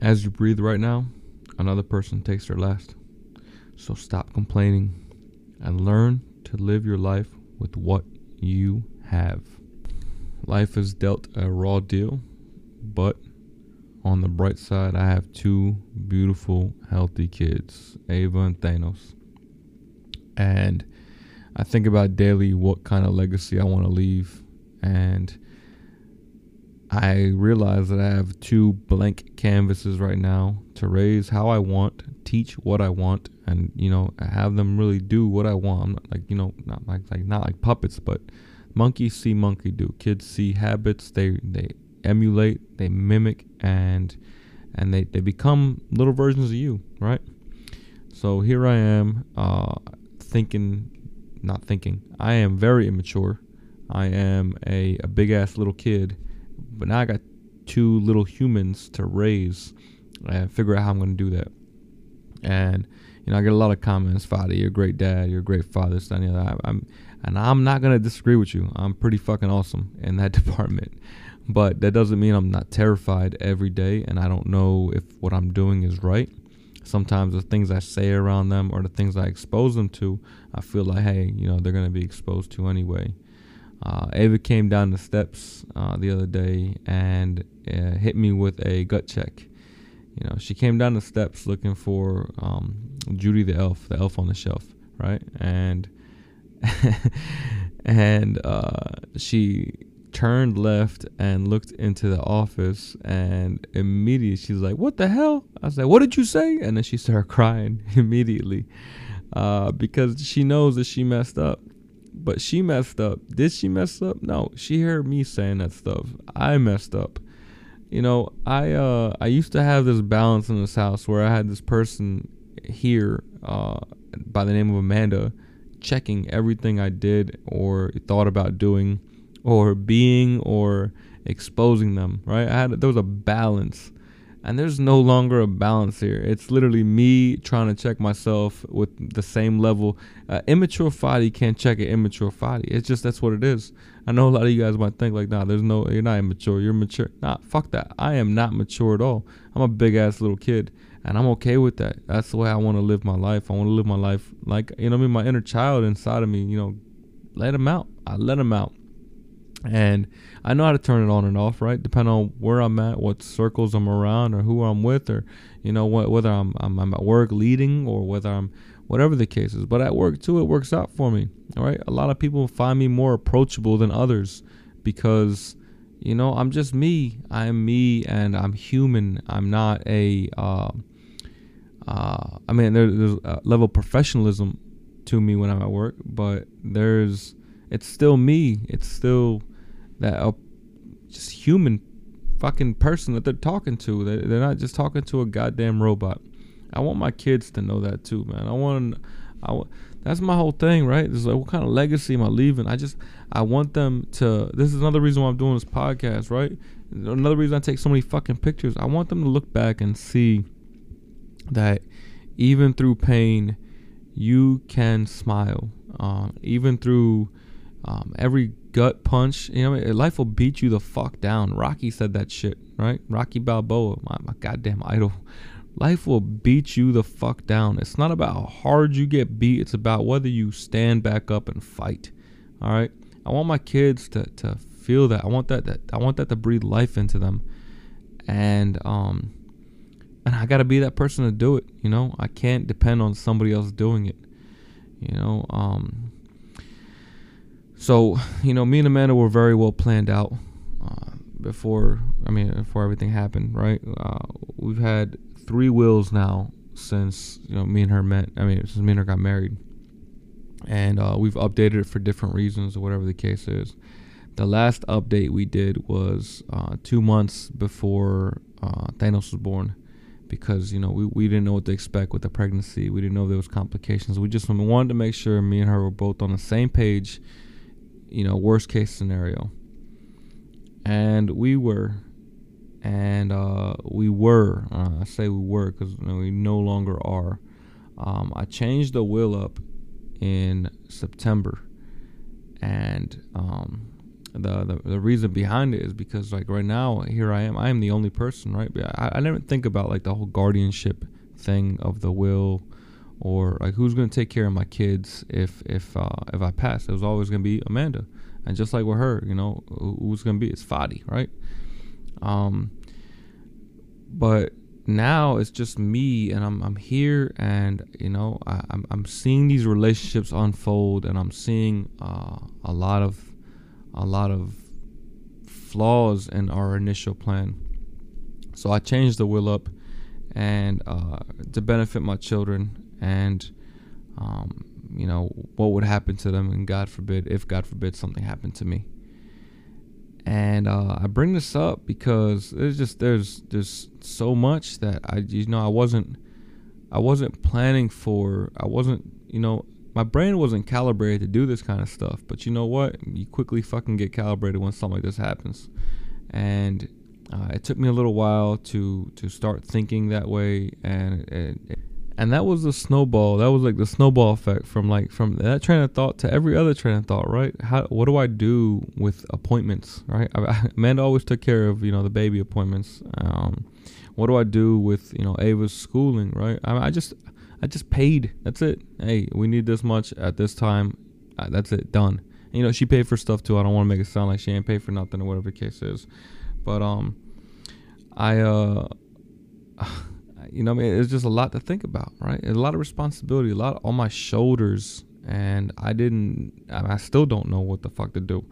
As you breathe right now, another person takes their last. So stop complaining and learn to live your life with what you have. Life is dealt a raw deal, but on the bright side, I have two beautiful, healthy kids, Ava and Thanos. And I think about daily what kind of legacy I want to leave. And I realize that I have two blank canvases right now to raise how I want, teach what I want, and you know have them really do what I want. I'm not like you know not like like not like puppets, but monkey see monkey do. Kids see habits, they they emulate, they mimic, and and they they become little versions of you, right? So here I am, uh, thinking, not thinking. I am very immature. I am a, a big ass little kid but now I got two little humans to raise and figure out how I'm going to do that. And you know, I get a lot of comments, Father, you're a great dad, you're a great father, son. Know, I, am and I'm not gonna disagree with you. I'm pretty fucking awesome in that department. But that doesn't mean I'm not terrified every day, and I don't know if what I'm doing is right. Sometimes the things I say around them or the things I expose them to, I feel like, hey, you know, they're gonna be exposed to anyway. Uh, Ava came down the steps uh, the other day and uh, hit me with a gut check. You know, she came down the steps looking for um, Judy the elf, the elf on the shelf, right? And and uh, she turned left and looked into the office, and immediately she's like, "What the hell?" I was like, "What did you say?" And then she started crying immediately uh, because she knows that she messed up but she messed up. Did she mess up? No, she heard me saying that stuff. I messed up. You know, I uh I used to have this balance in this house where I had this person here uh by the name of Amanda checking everything I did or thought about doing or being or exposing them, right? I had there was a balance and there's no longer a balance here. It's literally me trying to check myself with the same level. Uh, immature Fadi can't check an immature Fadi. It's just that's what it is. I know a lot of you guys might think like, nah, there's no, you're not immature. You're mature. Nah, fuck that. I am not mature at all. I'm a big ass little kid, and I'm okay with that. That's the way I want to live my life. I want to live my life like you know, I mean, my inner child inside of me. You know, let him out. I let him out and I know how to turn it on and off, right? Depending on where I'm at, what circles I'm around, or who I'm with, or you know what, whether I'm, I'm, I'm at work leading or whether I'm whatever the case is. But at work too, it works out for me. All right, a lot of people find me more approachable than others because you know I'm just me. I'm me, and I'm human. I'm not a. Uh, uh, I mean, there, there's a level of professionalism to me when I'm at work, but there's it's still me. It's still that uh, just human fucking person that they're talking to. They, they're not just talking to a goddamn robot. I want my kids to know that too, man. I want, I want. That's my whole thing, right? It's like, what kind of legacy am I leaving? I just, I want them to. This is another reason why I'm doing this podcast, right? Another reason I take so many fucking pictures. I want them to look back and see that even through pain, you can smile. Uh, even through um, every gut punch, you know, life will beat you the fuck down. Rocky said that shit, right? Rocky Balboa, my, my goddamn idol. Life will beat you the fuck down. It's not about how hard you get beat, it's about whether you stand back up and fight. All right? I want my kids to, to feel that. I want that, that I want that to breathe life into them. And um and I got to be that person to do it, you know? I can't depend on somebody else doing it. You know, um so, you know, me and Amanda were very well planned out uh, before, I mean, before everything happened, right? Uh, we've had three wills now since, you know, me and her met. I mean, since me and her got married. And uh, we've updated it for different reasons or whatever the case is. The last update we did was uh, two months before uh, Thanos was born because you know we, we didn't know what to expect with the pregnancy. We didn't know there was complications. We just wanted to make sure me and her were both on the same page you know, worst case scenario. And we were, and uh, we were. Uh, I say we were because you know, we no longer are. Um, I changed the will up in September, and um, the, the the reason behind it is because like right now here I am I am the only person right I, I never think about like the whole guardianship thing of the will or like who's gonna take care of my kids if if uh, if I pass? It was always gonna be Amanda. And just like with her you know who's gonna be? It's Fadi right? Um but now it's just me and I'm I'm here and you know I, I'm I'm seeing these relationships unfold and I'm seeing uh, a lot of a lot of flaws in our initial plan. So I changed the will up and uh, to benefit my children and um, you know what would happen to them and God forbid if God forbid something happened to me. And uh, I bring this up because there's just there's there's so much that I you know I wasn't I wasn't planning for I wasn't you know my brain wasn't calibrated to do this kind of stuff. But you know what? You quickly fucking get calibrated when something like this happens. And uh, it took me a little while to to start thinking that way, and, and and that was the snowball. That was like the snowball effect from like from that train of thought to every other train of thought. Right? How what do I do with appointments? Right? I, Amanda always took care of you know the baby appointments. Um, what do I do with you know Ava's schooling? Right? I, I just I just paid. That's it. Hey, we need this much at this time. Uh, that's it. Done. And, you know, she paid for stuff too. I don't want to make it sound like she ain't paid for nothing or whatever the case is. But um, I uh, you know, I mean, it's just a lot to think about, right? A lot of responsibility, a lot on my shoulders, and I didn't. I, still don't know what the fuck to do.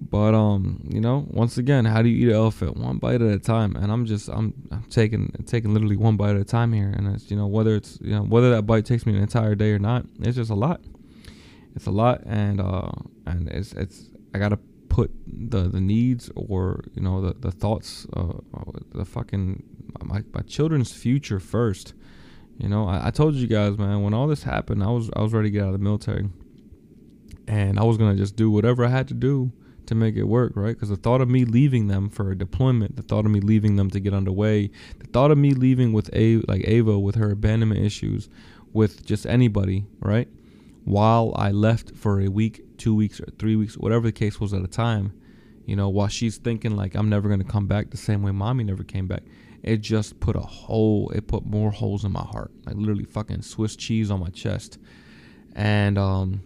But um, you know, once again, how do you eat an elephant? One bite at a time. And I'm just I'm I'm taking taking literally one bite at a time here. And it's you know whether it's you know whether that bite takes me an entire day or not, it's just a lot. It's a lot, and uh, and it's it's I gotta put the the needs or you know the the thoughts, uh, the fucking my my children's future first. You know, I, I told you guys, man, when all this happened, I was I was ready to get out of the military, and I was gonna just do whatever I had to do to make it work, right? Because the thought of me leaving them for a deployment, the thought of me leaving them to get underway, the thought of me leaving with a like Ava with her abandonment issues, with just anybody, right? While I left for a week, two weeks, or three weeks, whatever the case was at a time, you know, while she's thinking like I'm never gonna come back the same way mommy never came back, it just put a hole. It put more holes in my heart, like literally fucking Swiss cheese on my chest, and um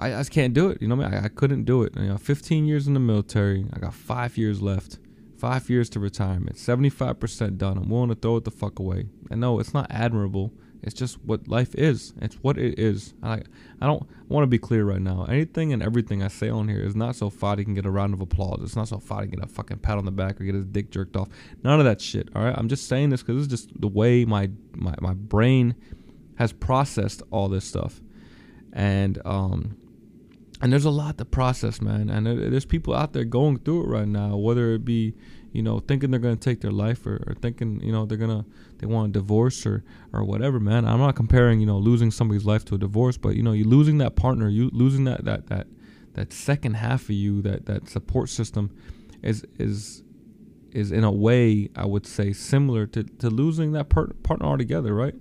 I, I just can't do it. You know, I, I couldn't do it. You know, 15 years in the military. I got five years left. Five years to retirement. 75% done. I'm willing to throw it the fuck away. And no, it's not admirable. It's just what life is. It's what it is. I I don't want to be clear right now. Anything and everything I say on here is not so Fadi can get a round of applause. It's not so Fadi can get a fucking pat on the back or get his dick jerked off. None of that shit. All right. I'm just saying this because it's just the way my my my brain has processed all this stuff, and um and there's a lot to process, man. And there's people out there going through it right now, whether it be, you know, thinking they're gonna take their life or, or thinking, you know, they're gonna they want a divorce or or whatever, man. I'm not comparing, you know, losing somebody's life to a divorce, but you know, you losing that partner, you losing that that that that second half of you, that that support system, is is is in a way I would say similar to to losing that per- partner altogether, right?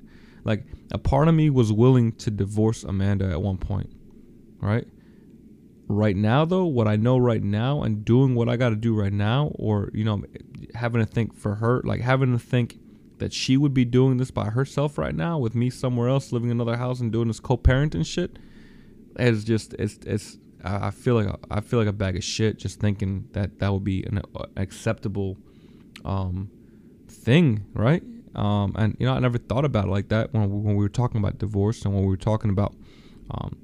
Like a part of me was willing to divorce Amanda at one point, right? Right now though what i know right now and doing what i got to do right now or you know having to think for her like having to think that she would be doing this by herself right now with me somewhere else living in another house and doing this co-parenting shit is just it's it's i feel like i feel like a bag of shit just thinking that that would be an acceptable um thing right? Um and you know i never thought about it like that when, when we were talking about divorce and when we were talking about um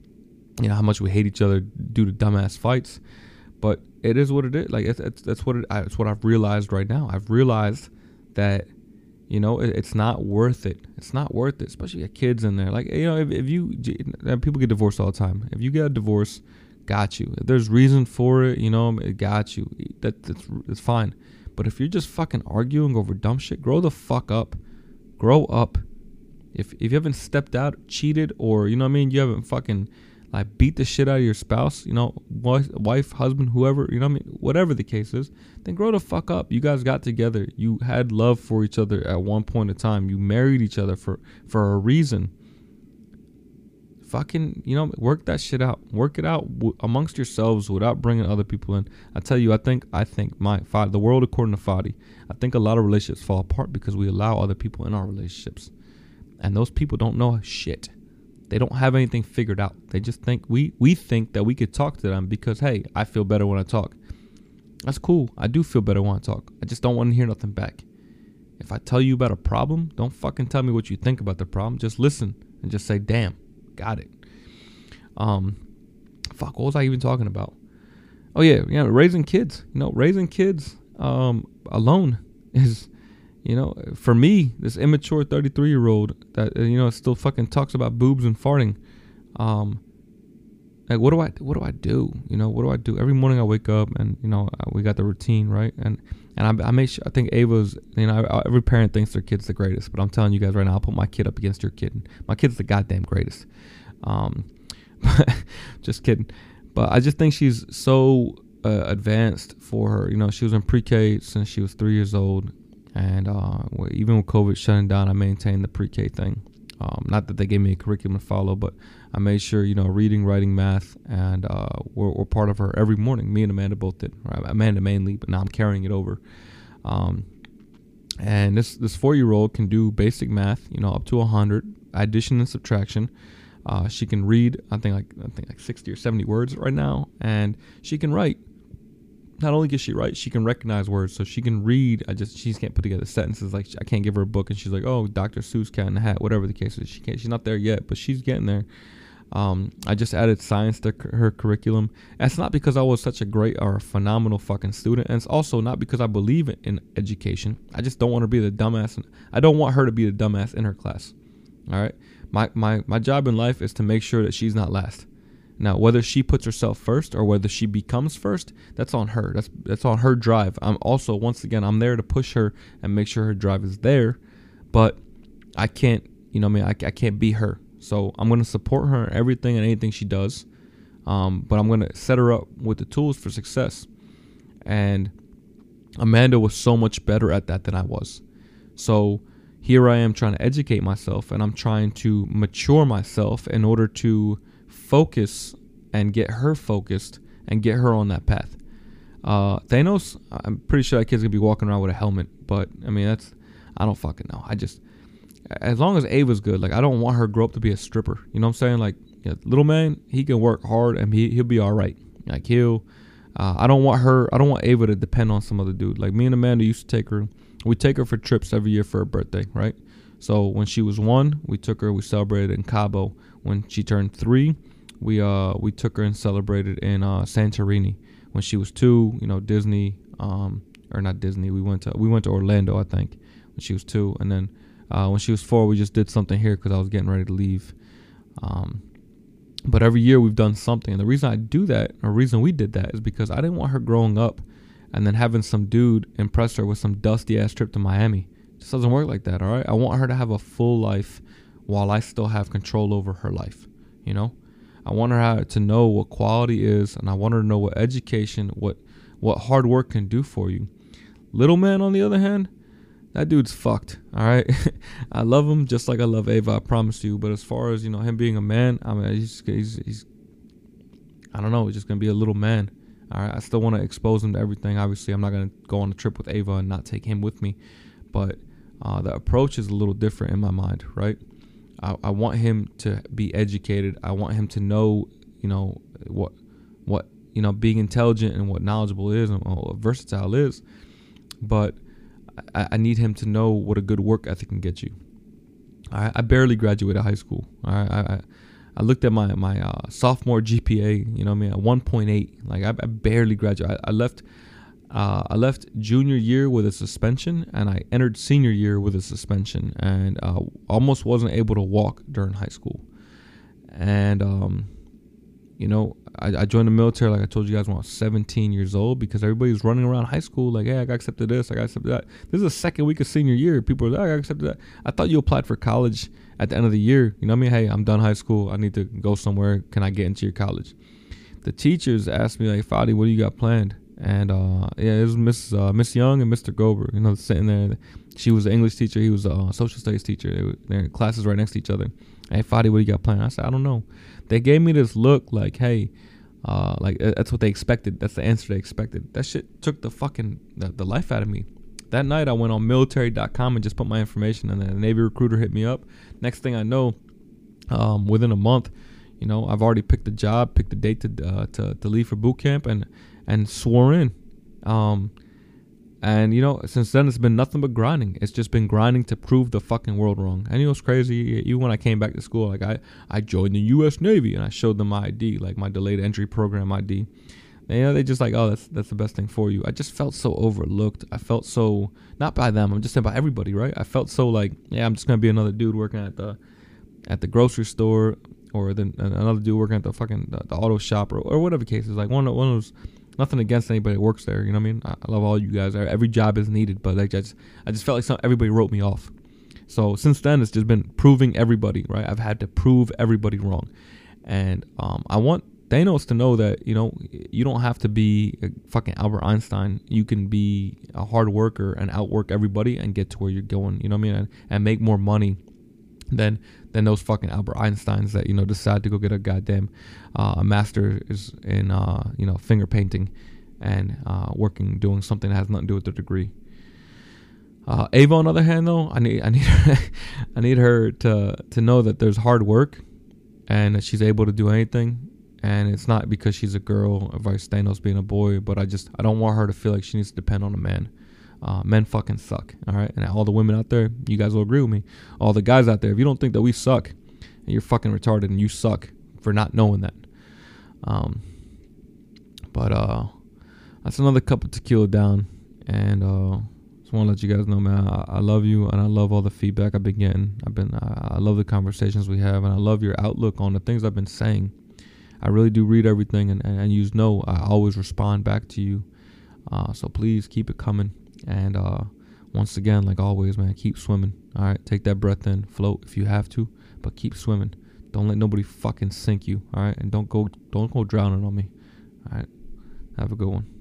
you know how much we hate each other due to dumbass fights. But it is what it is. Like it's, it's that's what it, it's what i've realized right now. I've realized that you know it, it's not worth it. It's not worth it especially your kids in there. Like you know if, if you people get divorced all the time. If you get a divorce got you. If there's reason for it you know it got you. That that's, that's fine. But if you're just fucking arguing over dumb shit grow the fuck up. Grow up. If if you haven't stepped out cheated or you know what i mean you haven't fucking like beat the shit out of your spouse, you know, wife, husband, whoever, you know, I mean, whatever the case is, then grow the fuck up. You guys got together. You had love for each other at one point in time. You married each other for for a reason. fucking you know work that shit out work it out w- amongst yourselves without bringing other people in i tell you i think i think my the world according to fadi i think a lot of relationships fall apart because we allow other people in our relationships and those people don't know shit they don't have anything figured out they just think we we think that we could talk to them because hey i feel better when i talk that's cool i do feel better when i talk i just don't want to hear nothing back if i tell you about a problem don't fucking tell me what you think about the problem just listen and just say damn got it. Um, fuck, what was I even talking about? Oh yeah, yeah, raising kids. You know, raising kids um alone is, you know, for me, this immature 33 year old that uh, you know still fucking talks about boobs and farting. Um, like what do I what do I do? You know, what do I do? Every morning I wake up and you know we got the routine right and and I, I make sure I think Ava's you know I, every parent thinks their kid's the greatest, but I'm telling you guys right now I'll put my kid up against your kid. My kid's the goddamn greatest. Um, just kidding. But I just think she's so uh, advanced for her. You know, she was in pre-K since she was three years old, and uh, even with COVID shutting down, I maintained the pre-K thing. Um, not that they gave me a curriculum to follow, but I made sure you know reading, writing, math, and uh, were, part of her every morning. Me and Amanda both did. Right? Amanda mainly, but now I'm carrying it over. Um, and this this four year old can do basic math, you know, up to hundred, addition and subtraction. Uh, she can read, I think like I think like 60 or 70 words right now, and she can write. Not only can she write, she can recognize words, so she can read. I just she can't put together sentences. Like I can't give her a book, and she's like, "Oh, Dr. Seuss, Cat in the Hat," whatever the case is. She can't. She's not there yet, but she's getting there. Um, I just added science to her curriculum. That's not because I was such a great or a phenomenal fucking student, and it's also not because I believe in education. I just don't want to be the dumbass. I don't want her to be the dumbass in her class. All right my, my, my job in life is to make sure that she's not last. Now, whether she puts herself first or whether she becomes first, that's on her. That's that's on her drive. I'm also once again I'm there to push her and make sure her drive is there, but I can't, you know, I mean, I, I can't be her. So I'm gonna support her in everything and anything she does, um, but I'm gonna set her up with the tools for success. And Amanda was so much better at that than I was. So here I am trying to educate myself and I'm trying to mature myself in order to focus and get her focused and get her on that path. Uh, Thanos, I'm pretty sure that kid's gonna be walking around with a helmet, but I mean that's I don't fucking know. I just as long as Ava's good, like I don't want her grow up to be a stripper. You know what I'm saying? Like yeah, little man, he can work hard and he he'll be all right. Like he'll. Uh, I don't want her. I don't want Ava to depend on some other dude. Like me and Amanda used to take her we take her for trips every year for her birthday, right? So when she was one, we took her. We celebrated in Cabo. When she turned three, we uh we took her and celebrated in uh, Santorini. When she was two, you know Disney um or not Disney. We went to we went to Orlando, I think, when she was two, and then uh, when she was four, we just did something here because I was getting ready to leave. Um, but every year we've done something, and the reason I do that, or reason we did that, is because I didn't want her growing up and then having some dude impress her with some dusty ass trip to Miami. Doesn't work like that, all right? I want her to have a full life while I still have control over her life, you know? I want her to know what quality is and I want her to know what education, what what hard work can do for you. Little man on the other hand, that dude's fucked. All right, I love him just like I love Ava. I promise you. But as far as you know, him being a man, I mean, he's he's, he's I don't know. He's just gonna be a little man. All right, I still want to expose him to everything. Obviously, I'm not gonna go on a trip with Ava and not take him with me, but uh, the approach is a little different in my mind, right? I, I want him to be educated. I want him to know, you know, what what you know, being intelligent and what knowledgeable is and what versatile is. But I, I need him to know what a good work ethic can get you. I, I barely graduated high school. Right, I, I looked at my my uh, sophomore GPA. You know, I mean, at 1.8. Like I, I barely graduated. I, I left. Uh, I left junior year with a suspension, and I entered senior year with a suspension, and uh, almost wasn't able to walk during high school. And um, you know, I, I, joined the military like I told you guys when I was 17 years old because everybody's running around high school like, hey, I got accepted this, I got accepted that. This is the second week of senior year. People are like, I got accepted that. I thought you applied for college at the end of the year. You know what I mean? Hey, I'm done high school. I need to go somewhere. Can I get into your college? The teachers asked me like, Fadi, what do you got planned? And uh, yeah, it was Miss uh, Miss Young and Mr. Gober. You know, sitting there. She was an English teacher. He was a social studies teacher. They were, their classes right next to each other. Hey, Fadi, what do you got planned? I said, I don't know. They gave me this look like, hey, uh, like that's what they expected. That's the answer they expected. That shit took the fucking the, the life out of me. That night, I went on military.com and just put my information, and then a Navy recruiter hit me up. Next thing I know, um, within a month, you know, I've already picked the job, picked the date to uh, to, to leave for boot camp, and and swore in. Um, and you know, since then it's been nothing but grinding. It's just been grinding to prove the fucking world wrong. And you know what's crazy? Even when I came back to school, like I, I joined the U.S. Navy and I showed them my ID, like my delayed entry program ID. And, you know, they just like, oh, that's that's the best thing for you. I just felt so overlooked. I felt so not by them. I'm just saying by everybody, right? I felt so like, yeah, I'm just gonna be another dude working at the at the grocery store, or then another dude working at the fucking the, the auto shop, or, or whatever case is. Like one of one of those nothing against anybody that works there. You know what I mean? I, love all you guys. Every job is needed, but like I just I just felt like some, everybody wrote me off. So since then, it's just been proving everybody right. I've had to prove everybody wrong, and um, I want Thanos to know that you know you don't have to be fucking Albert Einstein. You can be a hard worker and outwork everybody and get to where you're going. You know what I mean? And, and make more money than than those fucking Albert Einsteins that you know decide to go get a goddamn uh, master is in uh, you know finger painting and uh, working doing something that has nothing to do with their degree. Uh, Ava, on the other hand, though, I need I need her, I need her to to know that there's hard work and that she's able to do anything. And it's not because she's a girl, or vice Thanos being a boy, but I just I don't want her to feel like she needs to depend on a man. Uh, men fucking suck. All right. And all the women out there, you guys will agree with me. All the guys out there, if you don't think that we suck, you're fucking retarded and you suck for not knowing that. Um, but uh, that's another cup of tequila down. And uh, just want to let you guys know, man, I, I, love you and I love all the feedback I've been getting. I've been, I, I love the conversations we have and I love your outlook on the things I've been saying. I really do read everything and, and, and you know I always respond back to you. Uh, so please keep it coming. And uh, once again, like always, man, keep swimming. All right, take that breath in, float if you have to, but keep swimming. Don't let nobody fucking sink you. All right, and don't go don't go drowning on me. All right, have a good one.